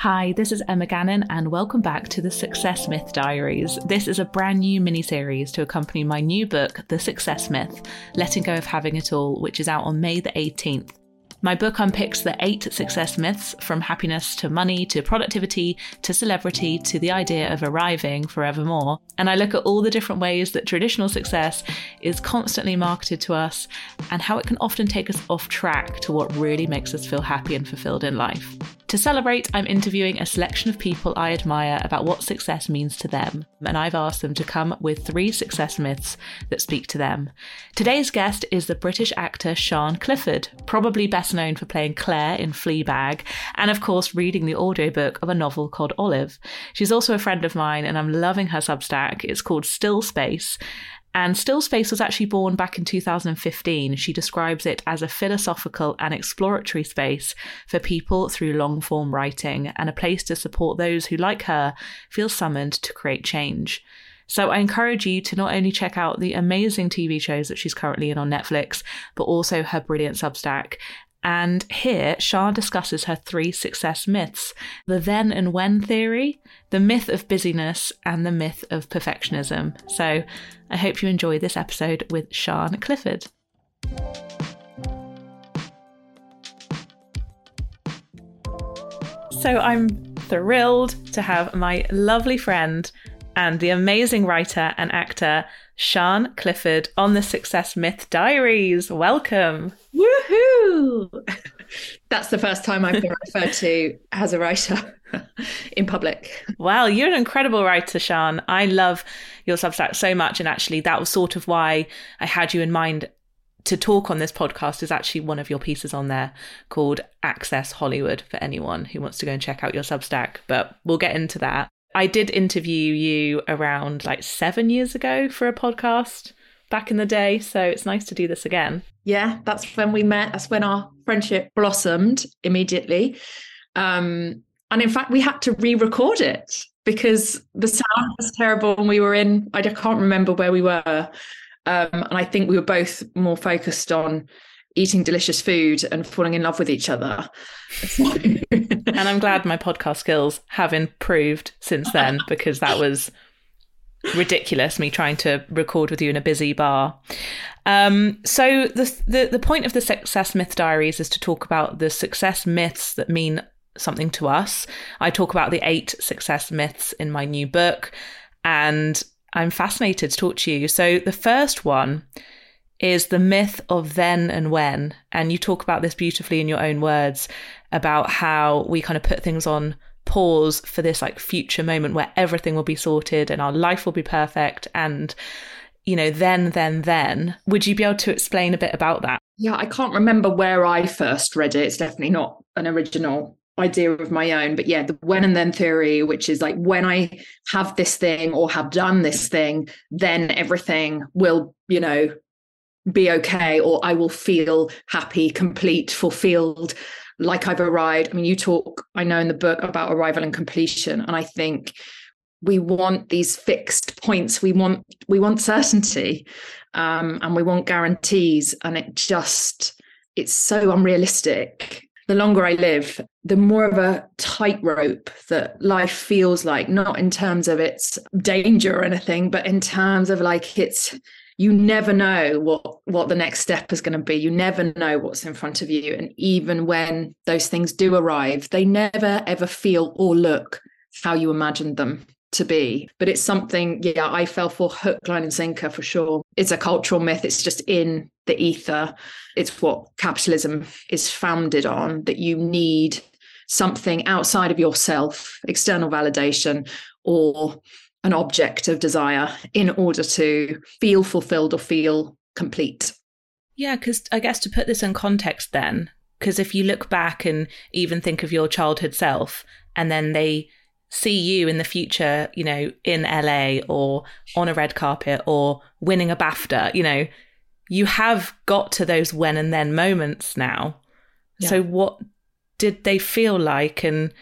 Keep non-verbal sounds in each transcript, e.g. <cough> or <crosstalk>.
Hi, this is Emma Gannon, and welcome back to the Success Myth Diaries. This is a brand new mini series to accompany my new book, The Success Myth Letting Go of Having It All, which is out on May the 18th. My book unpicks the eight success myths from happiness to money to productivity to celebrity to the idea of arriving forevermore. And I look at all the different ways that traditional success is constantly marketed to us and how it can often take us off track to what really makes us feel happy and fulfilled in life. To celebrate, I'm interviewing a selection of people I admire about what success means to them, and I've asked them to come with three success myths that speak to them. Today's guest is the British actor Sian Clifford, probably best known for playing Claire in Fleabag, and of course, reading the audiobook of a novel called Olive. She's also a friend of mine, and I'm loving her Substack. It's called Still Space, and Still Space was actually born back in 2015. She describes it as a philosophical and exploratory space for people through long form writing and a place to support those who, like her, feel summoned to create change. So I encourage you to not only check out the amazing TV shows that she's currently in on Netflix, but also her brilliant Substack. And here, Sian discusses her three success myths the then and when theory, the myth of busyness, and the myth of perfectionism. So I hope you enjoy this episode with Sian Clifford. So I'm thrilled to have my lovely friend and the amazing writer and actor Sian Clifford on the Success Myth Diaries. Welcome. Woohoo! <laughs> That's the first time I've been <laughs> referred to as a writer <laughs> in public. Wow, you're an incredible writer, Sian. I love your Substack so much. And actually, that was sort of why I had you in mind to talk on this podcast is actually one of your pieces on there called Access Hollywood for anyone who wants to go and check out your Substack. But we'll get into that. I did interview you around like seven years ago for a podcast back in the day. So it's nice to do this again. Yeah, that's when we met. That's when our friendship blossomed immediately. Um, and in fact, we had to re record it because the sound was terrible and we were in, I can't remember where we were. Um, and I think we were both more focused on eating delicious food and falling in love with each other. <laughs> and I'm glad my podcast skills have improved since then because that was ridiculous me trying to record with you in a busy bar. Um, so the, the the point of the success myth diaries is to talk about the success myths that mean something to us. I talk about the eight success myths in my new book, and I'm fascinated to talk to you. So the first one is the myth of then and when. And you talk about this beautifully in your own words about how we kind of put things on pause for this like future moment where everything will be sorted and our life will be perfect and you know then then then. Would you be able to explain a bit about that? Yeah i can't remember where i first read it. It's definitely not an original idea of my own. But yeah the when and then theory which is like when i have this thing or have done this thing then everything will you know be okay or I will feel happy, complete, fulfilled, like I've arrived. I mean, you talk, I know in the book about arrival and completion. And I think we want these fixed points. We want we want certainty. Um, and we want guarantees. And it just it's so unrealistic. The longer I live, the more of a tightrope that life feels like, not in terms of its danger or anything, but in terms of like it's you never know what what the next step is going to be. You never know what's in front of you. And even when those things do arrive they never ever feel or look how you imagined them to be. But it's something yeah i fell for hook line and sinker for sure. It's a cultural myth. It's just in the ether. It's what capitalism is founded on that you need something outside of yourself external validation or an object of desire in order to feel fulfilled or feel complete. Yeah, because I guess to put this in context, then, because if you look back and even think of your childhood self, and then they see you in the future, you know, in LA or on a red carpet or winning a BAFTA, you know, you have got to those when and then moments now. Yeah. So, what did they feel like? And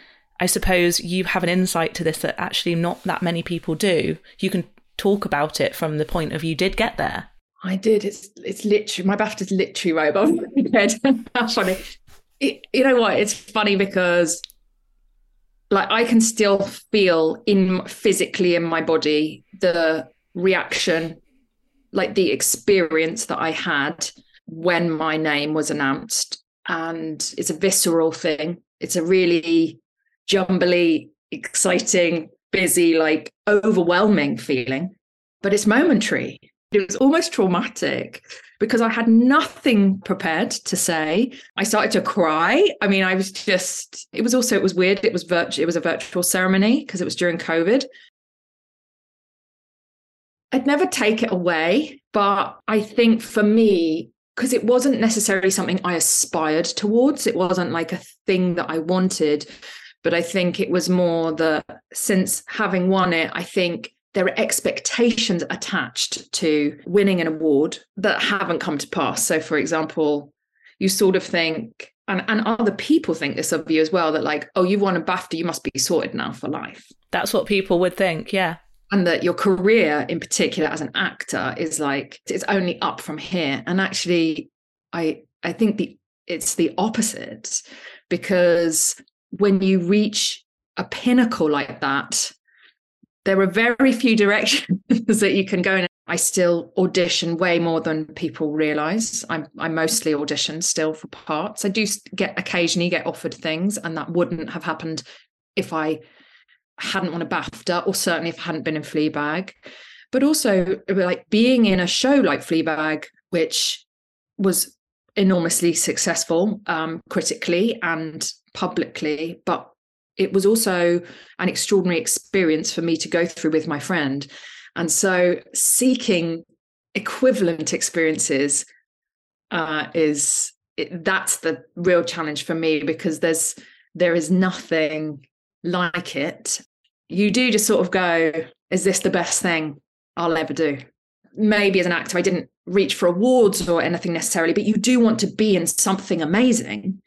I suppose you have an insight to this that actually not that many people do. You can talk about it from the point of you did get there. I did. It's it's literally my BAFTA's literally right above my head. <laughs> That's funny. It, you know what? It's funny because like I can still feel in physically in my body the reaction, like the experience that I had when my name was announced. And it's a visceral thing. It's a really jumbly, exciting, busy, like overwhelming feeling, but it's momentary. It was almost traumatic because I had nothing prepared to say. I started to cry. I mean, I was just, it was also, it was weird. It was virtual, it was a virtual ceremony because it was during COVID. I'd never take it away, but I think for me, because it wasn't necessarily something I aspired towards, it wasn't like a thing that I wanted. But I think it was more that since having won it, I think there are expectations attached to winning an award that haven't come to pass. So, for example, you sort of think, and, and other people think this of you as well, that like, oh, you've won a BAFTA, you must be sorted now for life. That's what people would think, yeah. And that your career in particular as an actor is like it's only up from here. And actually, I I think the it's the opposite because when you reach a pinnacle like that, there are very few directions <laughs> that you can go in. I still audition way more than people realize. I'm I mostly audition still for parts. I do get occasionally get offered things, and that wouldn't have happened if I hadn't won a BAFTA, or certainly if I hadn't been in Fleabag. But also, like being in a show like Fleabag, which was enormously successful um, critically and publicly, but it was also an extraordinary experience for me to go through with my friend. And so seeking equivalent experiences uh, is it, that's the real challenge for me because there's there is nothing like it. You do just sort of go, is this the best thing I'll ever do? Maybe as an actor, I didn't reach for awards or anything necessarily, but you do want to be in something amazing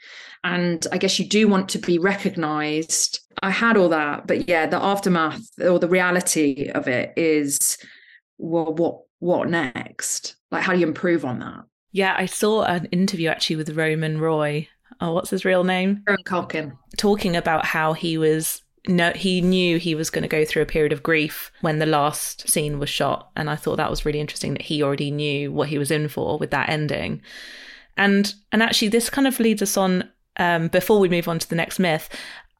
and I guess you do want to be recognized. I had all that, but yeah, the aftermath or the reality of it is well, what what next? Like, how do you improve on that? Yeah, I saw an interview actually with Roman Roy. Oh, what's his real name? Kieran Culkin. Talking about how he was no he knew he was going to go through a period of grief when the last scene was shot and i thought that was really interesting that he already knew what he was in for with that ending and and actually this kind of leads us on um, before we move on to the next myth,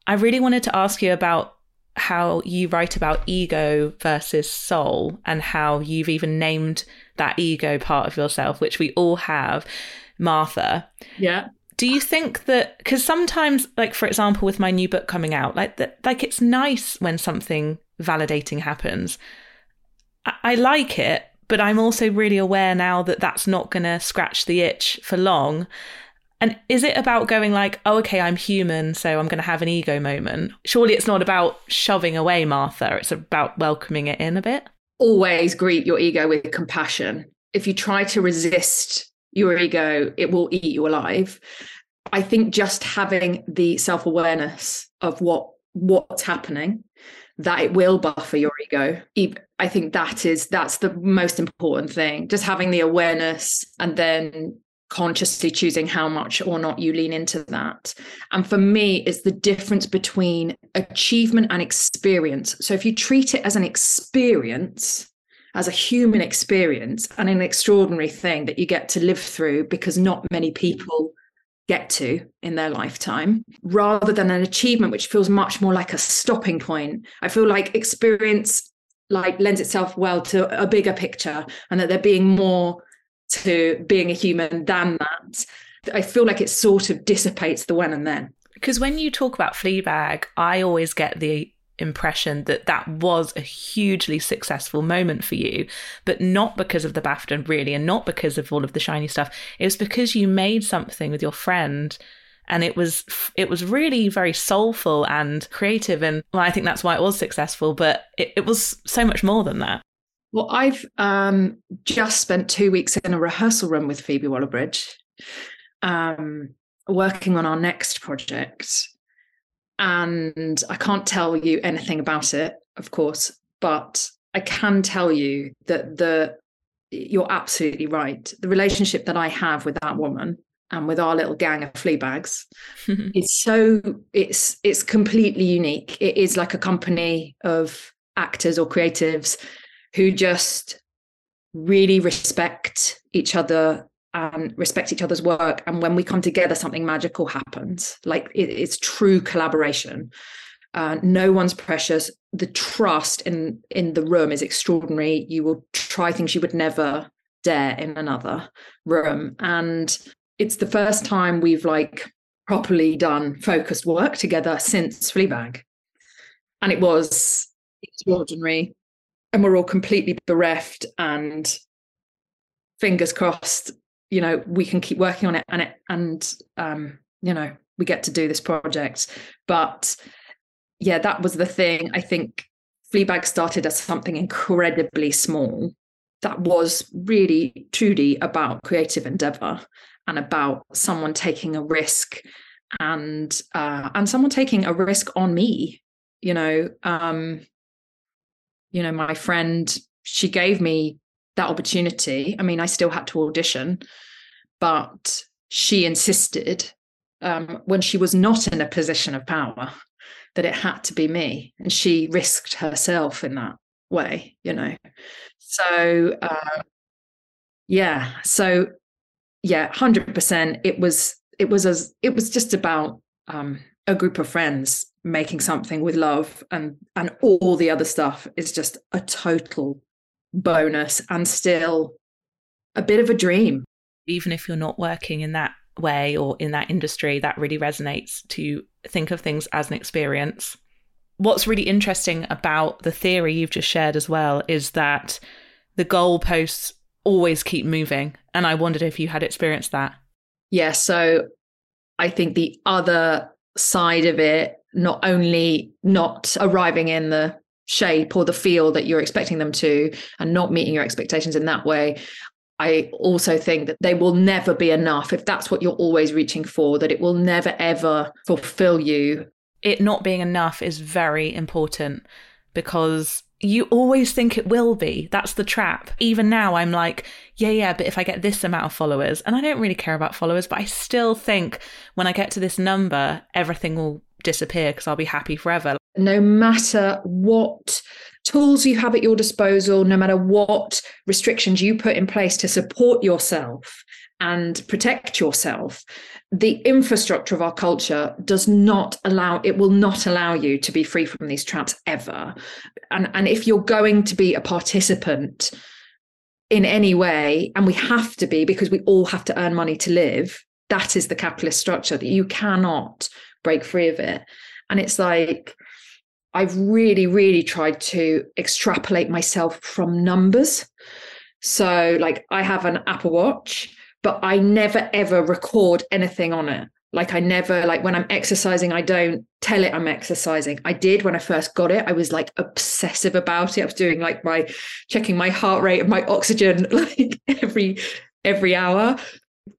I really wanted to ask you about how you write about ego versus soul and how you've even named that ego part of yourself, which we all have, Martha. Yeah. Do you think that because sometimes, like for example, with my new book coming out, like that, like it's nice when something validating happens. I, I like it, but I'm also really aware now that that's not going to scratch the itch for long. And is it about going like, oh, okay, I'm human, so I'm going to have an ego moment? Surely it's not about shoving away Martha. It's about welcoming it in a bit. Always greet your ego with compassion. If you try to resist your ego, it will eat you alive. I think just having the self awareness of what what's happening that it will buffer your ego i think that is that's the most important thing just having the awareness and then consciously choosing how much or not you lean into that. And for me, it's the difference between achievement and experience. So if you treat it as an experience, as a human experience and an extraordinary thing that you get to live through because not many people get to in their lifetime rather than an achievement which feels much more like a stopping point i feel like experience like lends itself well to a bigger picture and that there being more to being a human than that. I feel like it sort of dissipates the when and then. Because when you talk about Fleabag, I always get the impression that that was a hugely successful moment for you, but not because of the BAFTA really, and not because of all of the shiny stuff. It was because you made something with your friend and it was it was really very soulful and creative and well, i think that's why it was successful but it, it was so much more than that well, I've um, just spent two weeks in a rehearsal room with Phoebe Waller Bridge, um, working on our next project. And I can't tell you anything about it, of course, but I can tell you that the you're absolutely right. The relationship that I have with that woman and with our little gang of flea bags <laughs> is so it's it's completely unique it is like a company of actors or creatives who just really respect each other and respect each other's work. And when we come together something magical happens. Like it, it's true collaboration. Uh, no one's precious. The trust in in the room is extraordinary. You will try things you would never dare in another room. And it's the first time we've like properly done focused work together since Fleabag. And it was extraordinary. And we're all completely bereft and fingers crossed, you know, we can keep working on it and it and um, you know, we get to do this project. But yeah, that was the thing. I think Fleabag started as something incredibly small that was really truly about creative endeavor and about someone taking a risk and uh, and someone taking a risk on me you know um you know my friend she gave me that opportunity. I mean i still had to audition but she insisted um, when she was not in a position of power that it had to be me. And she risked herself in that way you know. So uh, yeah. So yeah, hundred percent. It was it was as it was just about um, a group of friends making something with love, and and all the other stuff is just a total bonus and still a bit of a dream. Even if you're not working in that way or in that industry, that really resonates to think of things as an experience. What's really interesting about the theory you've just shared as well is that the goalposts always keep moving. And I wondered if you had experienced that. Yeah. So I think the other side of it, not only not arriving in the shape or the feel that you're expecting them to and not meeting your expectations in that way, I also think that they will never be enough if that's what you're always reaching for, that it will never ever fulfill you. It not being enough is very important because you always think it will be. That's the trap. Even now, I'm like, yeah, yeah, but if I get this amount of followers, and I don't really care about followers, but I still think when I get to this number, everything will disappear because I'll be happy forever. No matter what tools you have at your disposal, no matter what restrictions you put in place to support yourself and protect yourself, the infrastructure of our culture does not allow it will not allow you to be free from these traps ever and and if you're going to be a participant in any way and we have to be because we all have to earn money to live that is the capitalist structure that you cannot break free of it and it's like i've really really tried to extrapolate myself from numbers so like i have an apple watch but I never ever record anything on it. Like I never like when I'm exercising, I don't tell it I'm exercising. I did when I first got it. I was like obsessive about it. I was doing like my checking my heart rate and my oxygen <laughs> like every every hour.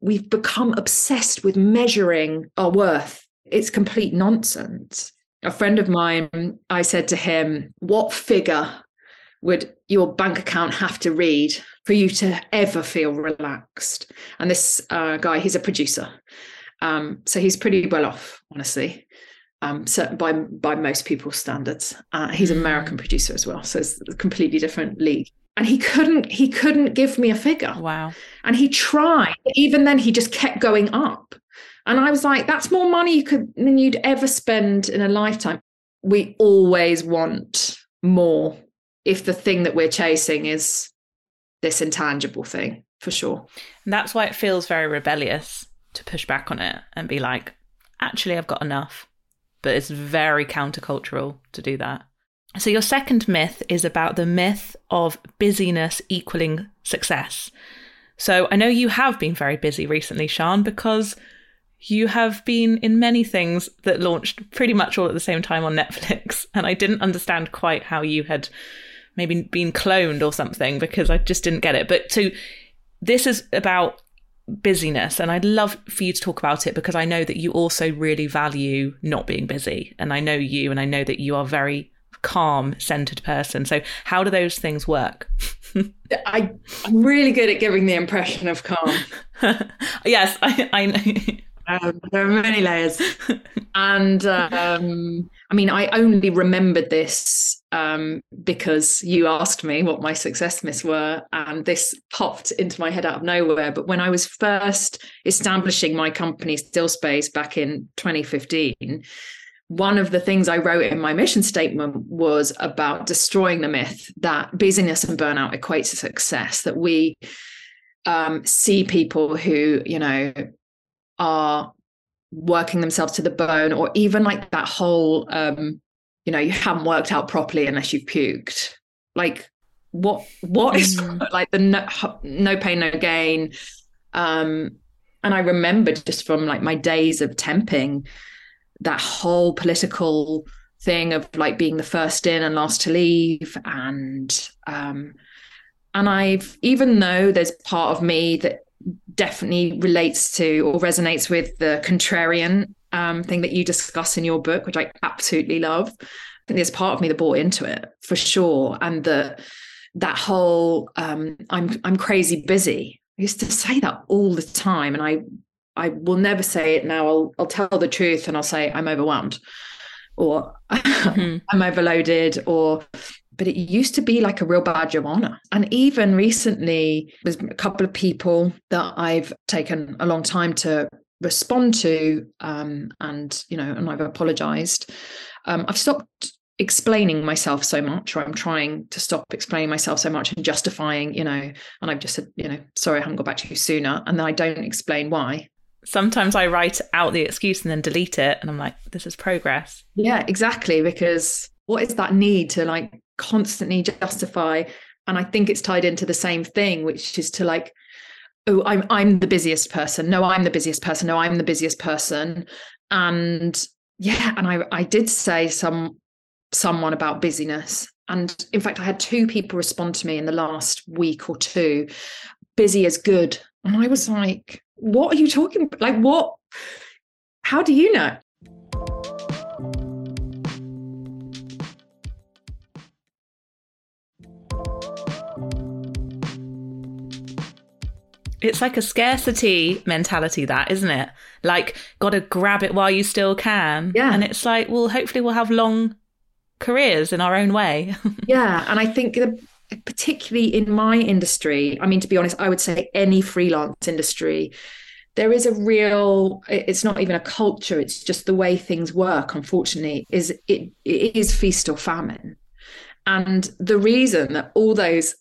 We've become obsessed with measuring our worth. It's complete nonsense. A friend of mine, I said to him, What figure would your bank account have to read for you to ever feel relaxed? And this uh, guy, he's a producer. Um, so he's pretty well off, honestly, um, certain by by most people's standards. Uh, he's an American mm. producer as well, so it's a completely different league. And he couldn't he couldn't give me a figure. Wow. And he tried, even then he just kept going up. And I was like, that's more money you could than you'd ever spend in a lifetime. We always want more if the thing that we're chasing is this intangible thing for sure. And that's why it feels very rebellious to push back on it and be like, actually, I've got enough. But it's very countercultural to do that. So, your second myth is about the myth of busyness equaling success. So, I know you have been very busy recently, Sian, because you have been in many things that launched pretty much all at the same time on Netflix. <laughs> And I didn't understand quite how you had maybe been cloned or something because I just didn't get it. But to this is about busyness and I'd love for you to talk about it because I know that you also really value not being busy and I know you and I know that you are very calm centered person. So how do those things work? <laughs> I, I'm really good at giving the impression of calm. <laughs> yes, I, I know. Um, there are many layers. and um, I mean, I only remembered this um, because you asked me what my success myths were, and this popped into my head out of nowhere. But when I was first establishing my company, Stillspace, back in 2015, one of the things I wrote in my mission statement was about destroying the myth that busyness and burnout equates to success, that we um, see people who, you know, are working themselves to the bone, or even like that whole, um, you know, you haven't worked out properly unless you've puked. Like, what what is mm. <laughs> like the no, no pain no gain? Um, and I remember just from like my days of temping that whole political thing of like being the first in and last to leave and um and I've even though there's part of me that definitely relates to or resonates with the contrarian um, thing that you discuss in your book, which I absolutely love. I think there's part of me that bought into it for sure, and the that whole um, I'm I'm crazy busy. I used to say that all the time, and I I will never say it now. I'll I'll tell the truth and I'll say I'm overwhelmed, or mm-hmm. <laughs> I'm overloaded, or but it used to be like a real badge of honor. And even recently, there's a couple of people that I've taken a long time to respond to, um, and you know, and I've apologized. Um, I've stopped explaining myself so much, or I'm trying to stop explaining myself so much and justifying, you know, and I've just said, you know, sorry, I haven't got back to you sooner, and then I don't explain why. Sometimes I write out the excuse and then delete it, and I'm like, this is progress. Yeah, exactly. Because what is that need to like constantly justify and i think it's tied into the same thing which is to like oh i'm i'm the busiest person. No i'm the busiest person. No i'm the busiest person. And yeah and i i did say some someone about busyness. And in fact i had two people respond to me in the last week or two busy is good. And i was like what are you talking about like what? How do you know It's like a scarcity mentality, that isn't it? Like, got to grab it while you still can. Yeah. And it's like, well, hopefully we'll have long careers in our own way. <laughs> yeah. And I think that particularly in my industry, I mean, to be honest, I would say any freelance industry, there is a real it's not even a culture it's just the way things work unfortunately is it, it is feast or famine and the reason that all those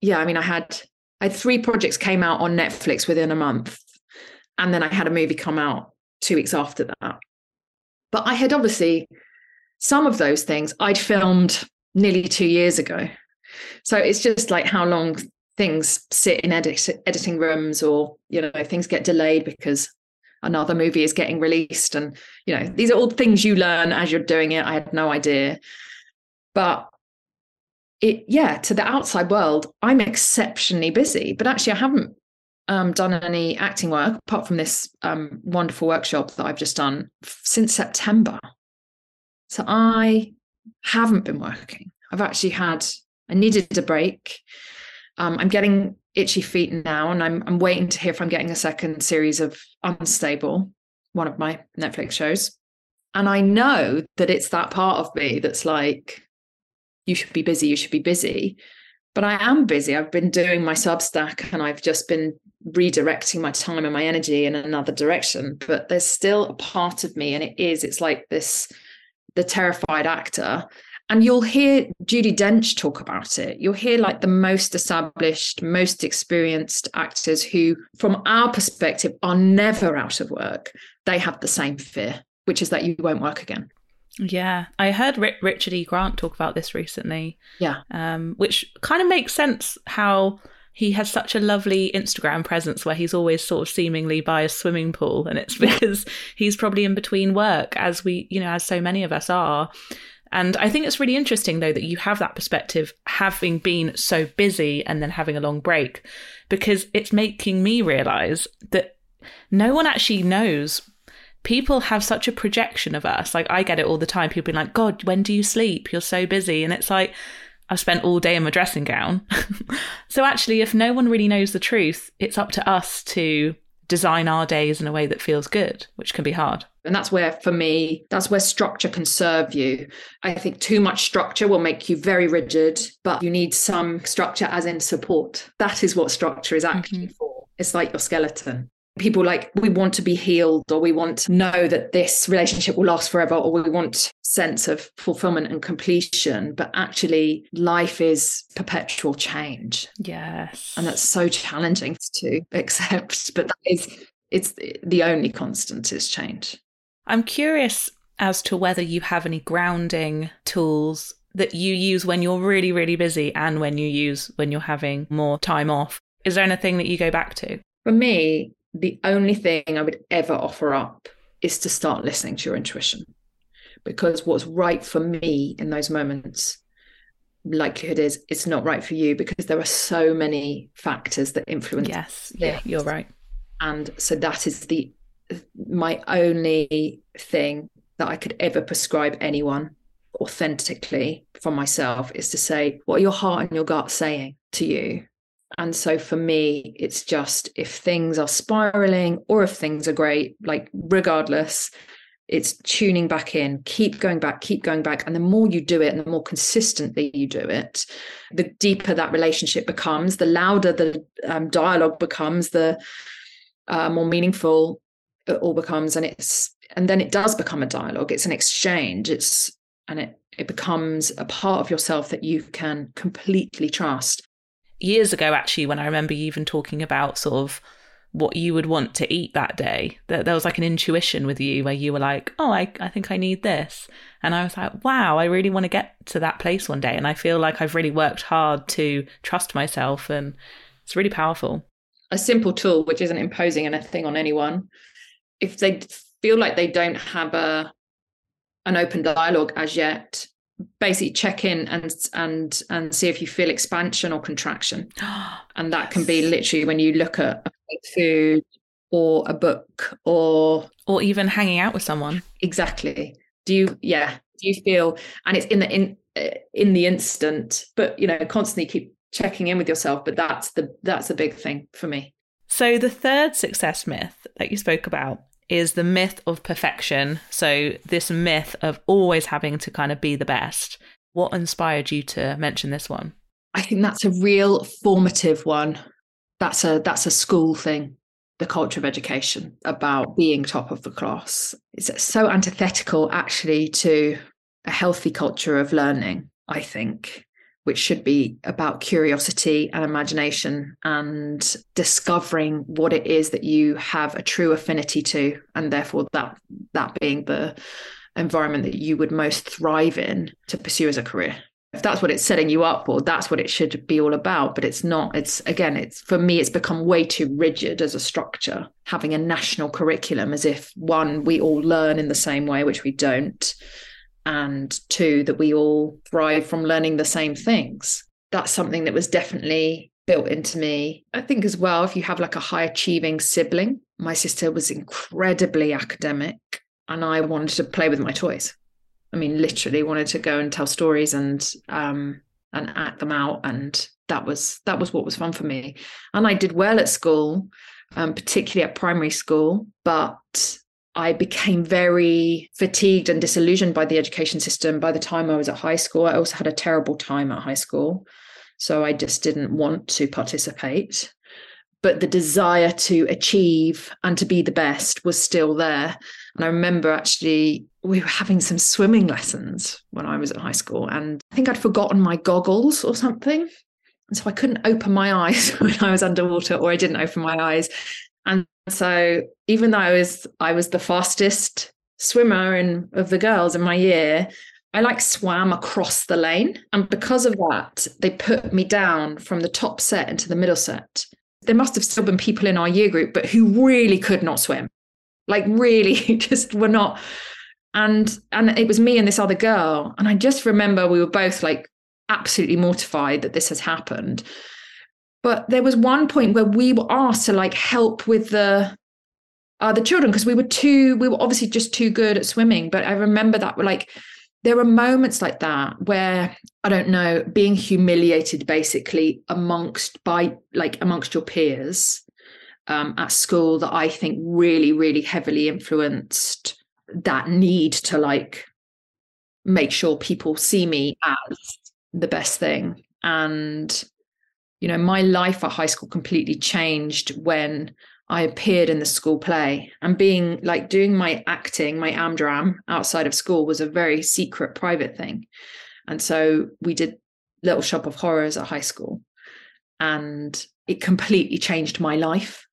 yeah i mean i had I had three projects came out on Netflix within a month. And then I had a movie come out two weeks after that. But I had obviously some of those things I'd filmed nearly two years ago. So it's just like how long things sit in edit, editing rooms or, you know, things get delayed because another movie is getting released. And, you know, these are all things you learn as you're doing it. I had no idea. But it yeah to the outside world i'm exceptionally busy but actually i haven't um, done any acting work apart from this um, wonderful workshop that i've just done since september. So i haven't been working. I've actually had i needed a break. Um, i'm getting itchy feet now and I'm, I'm waiting to hear if i'm getting a second series of unstable one of my netflix shows. And i know that it's that part of me that's like you should be busy, you should be busy. But I am busy. I've been doing my Substack and I've just been redirecting my time and my energy in another direction. But there's still a part of me, and it is, it's like this the terrified actor. And you'll hear Judi Dench talk about it. You'll hear like the most established, most experienced actors who, from our perspective, are never out of work. They have the same fear, which is that you won't work again. Yeah, I heard Richard E. Grant talk about this recently. Yeah, um, which kind of makes sense how he has such a lovely Instagram presence where he's always sort of seemingly by a swimming pool, and it's <laughs> because he's probably in between work, as we, you know, as so many of us are. And I think it's really interesting, though, that you have that perspective, having been so busy and then having a long break, because it's making me realize that no one actually knows people have such a projection of us. Like I get it all the time. People being like, God, when do you sleep? You're so busy. And it's like, I've spent all day in my dressing gown. <laughs> so actually, if no one really knows the truth, it's up to us to design our days in a way that feels good, which can be hard. And that's where, for me, that's where structure can serve you. I think too much structure will make you very rigid, but you need some structure as in support. That is what structure is actually mm-hmm. for. It's like your skeleton people like we want to be healed or we want to know that this relationship will last forever or we want sense of fulfillment and completion. But actually life is perpetual change. Yes. And that's so challenging <laughs> to accept but that is it's the only constant is change. I'm curious as to whether you have any grounding tools that you use when you're really really busy and when you use when you're having more time off. Is there anything that you go back to? For me the only thing I would ever offer up is to start listening to your intuition. Because what's right for me in those moments, likelihood is it's not right for you because there are so many factors that influence. Yes, yeah, you're right. And so that is the my only thing that I could ever prescribe anyone authentically for myself is to say, what are your heart and your gut saying to you? And so for me, it's just if things are spiraling or if things are great, like regardless, it's tuning back in, keep going back, keep going back. And the more you do it and the more consistently you do it, the deeper that relationship becomes, the louder the um, dialogue becomes, the uh, more meaningful it all becomes. And it's, and then it does become a dialogue. It's an exchange. It's, and it, it becomes a part of yourself that you can completely trust years ago, actually, when I remember you even talking about sort of what you would want to eat that day, that there was like an intuition with you where you were like, oh, I, I think I need this. And I was like, wow, I really want to get to that place one day. And I feel like I've really worked hard to trust myself and it's really powerful. A simple tool, which isn't imposing anything on anyone. If they feel like they don't have a an open dialogue as yet, basically check in and and and see if you feel expansion or contraction. <gasps> And that can be literally when you look at food or a book or or even hanging out with someone. Exactly. Do you yeah do you feel and it's in the in uh, in the instant but you know constantly keep checking in with yourself but that's the that's the big thing for me. So the third success myth that you spoke about is the myth of perfection. So, this myth of always having to kind of be the best. What inspired you to mention this one? I think that's a real formative one. That's a that's a school thing, the culture of education about being top of the class. It's so antithetical actually to a healthy culture of learning, I think which should be about curiosity and imagination and discovering what it is that you have a true affinity to and therefore that that being the environment that you would most thrive in to pursue as a career. If that's what it's setting you up for that's what it should be all about. But it's not it's again it's for me it's become way too rigid as a structure having a national curriculum as if one we all learn in the same way which we don't and two, that we all thrive from learning the same things. That's something that was definitely built into me. I think as well, if you have like a high achieving sibling, my sister was incredibly academic and I wanted to play with my toys. I mean, literally wanted to go and tell stories and um and act them out. And that was that was what was fun for me. And I did well at school, um, particularly at primary school, but I became very fatigued and disillusioned by the education system by the time I was at high school. I also had a terrible time at high school. So I just didn't want to participate. But the desire to achieve and to be the best was still there. And I remember actually, we were having some swimming lessons when I was at high school. And I think I'd forgotten my goggles or something. And so I couldn't open my <laughs> eyes when I was underwater, or I didn't open my eyes. And so even though I was I was the fastest swimmer in of the girls in my year, I like swam across the lane. And because of that, they put me down from the top set into the middle set. There must have still been people in our year group, but who really could not swim. Like really <laughs> just were not. And and it was me and this other girl. And I just remember we were both like absolutely mortified that this has happened. But there was one point where we were asked to like help with the uh, the children because we were too we were obviously just too good at swimming. But i remember that we're like there are moments like that where i don't know being humiliated basically amongst by like amongst your peers um, at school that i think really really heavily influenced that need to like make sure people see me as the best thing. And you know my life at high school completely changed when I appeared in the school play and being like doing my acting, my amdram outside of school was a very secret, private thing. And so we did Little Shop of Horrors at high school. And it completely changed my life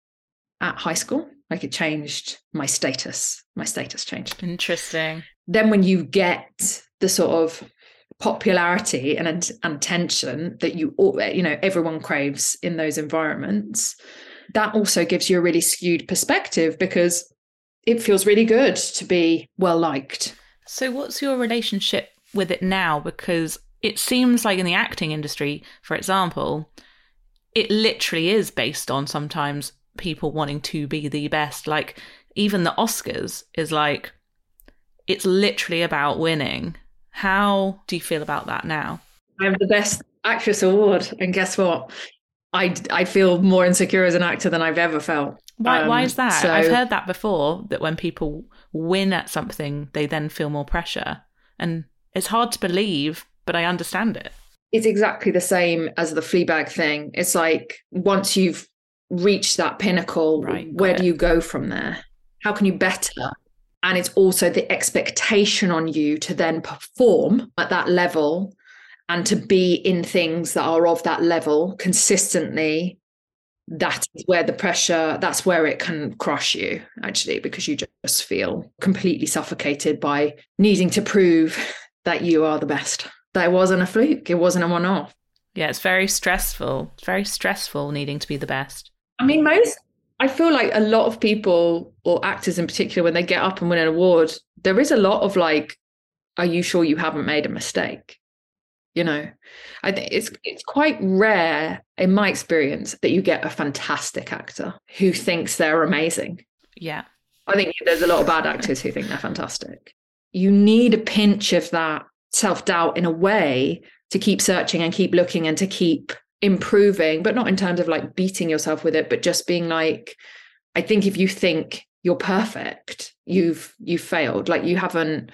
at high school. Like it changed my status. My status changed. Interesting. Then when you get the sort of popularity and, and attention that you eh, you know everyone craves in those environments that also gives you a really skewed perspective because it feels really good to be well liked. So, what's your relationship with it now? Because it seems like in the acting industry, for example, it literally is based on sometimes people wanting to be the best. Like, even the Oscars is like, it's literally about winning. How do you feel about that now? I have the best actress award. And guess what? I I feel more insecure as an actor than I've ever felt. Why um, why is that? So, I've heard that before that when people win at something, they then feel more pressure, and it's hard to believe, but I understand it. It's exactly the same as the Fleabag thing. It's like once you've reached that pinnacle, right, where do you go from there? How can you better? And it's also the expectation on you to then perform at that level and to be in things that are of that level consistently. That is where the pressure that's where it can crush you actually because you just feel completely suffocated by needing to prove that you are the best. That wasn't a fluke it wasn't a one-off. Yeah it's very stressful it's very stressful needing to be the best. I mean most i feel like a lot of people or actors in particular when they get up and win an award there is a lot of like are you sure you haven't made a mistake? You know? I think it's it's quite rare in my experience that you get a fantastic actor who thinks they're amazing. Yeah. I think there's a lot of bad actors who think they're fantastic. You need a pinch of that self-doubt in a way to keep searching and keep looking and to keep improving but not in terms of like beating yourself with it but just being like i think if you think you're perfect you've you've failed. Like you haven't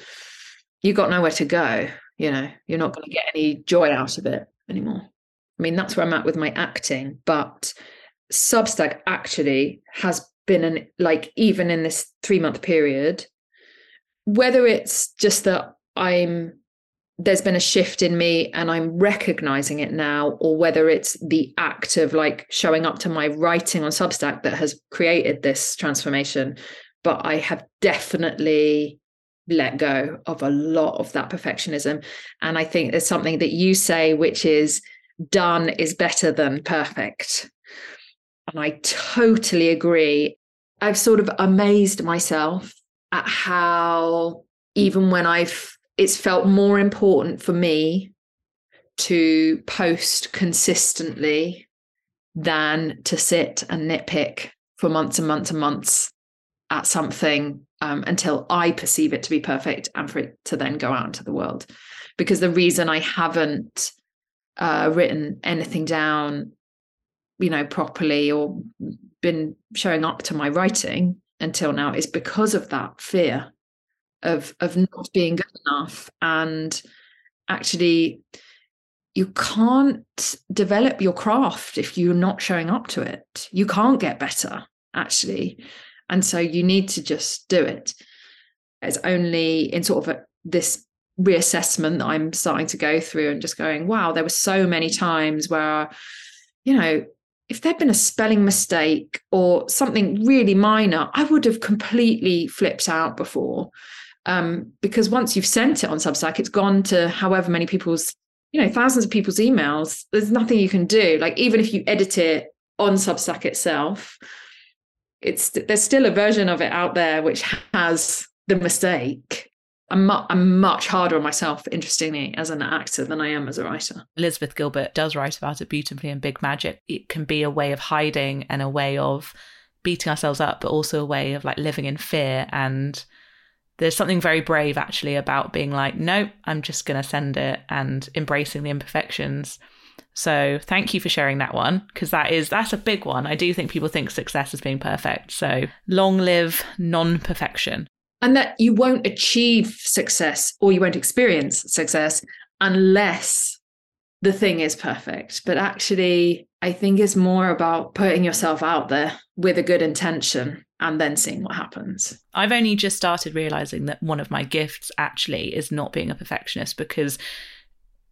you got nowhere to go you know? You're not going to get any joy out of it anymore. I mean that's where i'm at with my acting but substack actually has been an like even in this three month period whether it's just that i'm there's been a shift in me and i'm recognizing it now or whether it's the act of like showing up to my writing on substack that has created this transformation but i have definitely let go of a lot of that perfectionism. And I think there's something that you say, which is done is better than perfect. And I totally agree. I've sort of amazed myself at how, even when I've, it's felt more important for me to post consistently than to sit and nitpick for months and months and months at something um, until I perceive it to be perfect and for it to then go out into the world. Because the reason I haven't uh, written anything down, you know, properly or been showing up to my writing until now is because of that fear of of not being good enough and actually you can't develop your craft if you're not showing up to it you can't get better actually and so you need to just do it. It's only in sort of a, this reassessment that I'm starting to go through and just going, wow, there were so many times where, you know, if there'd been a spelling mistake or something really minor, I would have completely flipped out before. Um, because once you've sent it on Substack, it's gone to however many people's, you know, thousands of people's emails. There's nothing you can do. Like even if you edit it on Substack itself, it's there's still a version of it out there which has the mistake. I'm, mu- I'm much harder on myself, interestingly, as an actor than I am as a writer. Elizabeth Gilbert does write about it beautifully in Big Magic. It can be a way of hiding and a way of beating ourselves up, but also a way of like living in fear. And there's something very brave actually about being like, nope, I'm just going to send it and embracing the imperfections. So thank you for sharing that one because that is that's a big one. I do think people think success is being perfect. So long live non-perfection. And that you won't achieve success or you won't experience success unless the thing is perfect. But actually, I think it's more about putting yourself out there with a good intention and then seeing what happens. I've only just started realizing that one of my gifts actually is not being a perfectionist because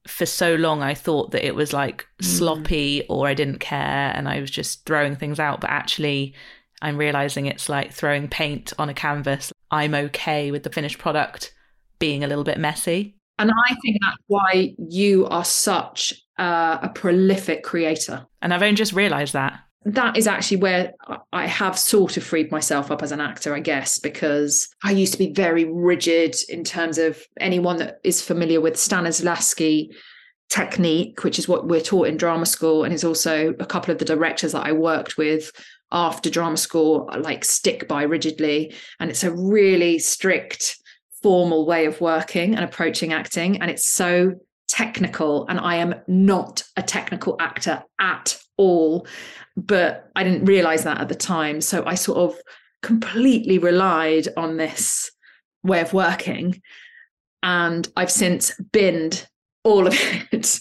for so long I thought that it was like mm. sloppy or I didn't care and I was just throwing things out. But actually, I'm realizing it's like throwing paint on a canvas. I'm okay with the finished product being a little bit messy. And I think that's why you are such uh, a prolific creator. And I've only just realized that. That is actually where I have sort of freed myself up as an actor, I guess, because I used to be very rigid in terms of anyone that is familiar with Stanislavski technique, which is what we're taught in drama school, and is also a couple of the directors that I worked with after drama school, like stick by rigidly. And it's a really strict formal way of working and approaching acting. And it's so technical. And I am not a technical actor at all. But I didn't realize that at the time. So I sort of completely relied on this way of working. And I've since binned all of <laughs> it.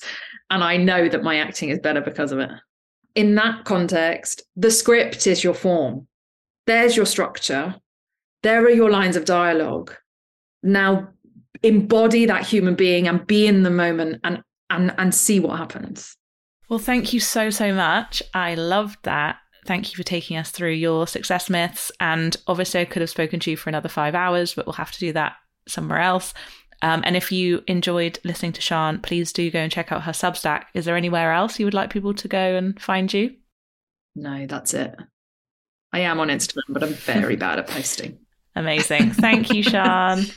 And I know that my acting is better because of it. In that context, the script is your form. There's your structure. There are your lines of dialogue now embody that human being and be in the moment and and and see what happens well thank you so so much i loved that thank you for taking us through your success myths and obviously i could have spoken to you for another five hours but we'll have to do that somewhere else um, and if you enjoyed listening to Sian, please do go and check out her Substack. Is there anywhere else you would like people to go and find you? No, that's it. I am on Instagram, but I'm very <laughs> bad at posting. Amazing. Thank you, Sian. <laughs>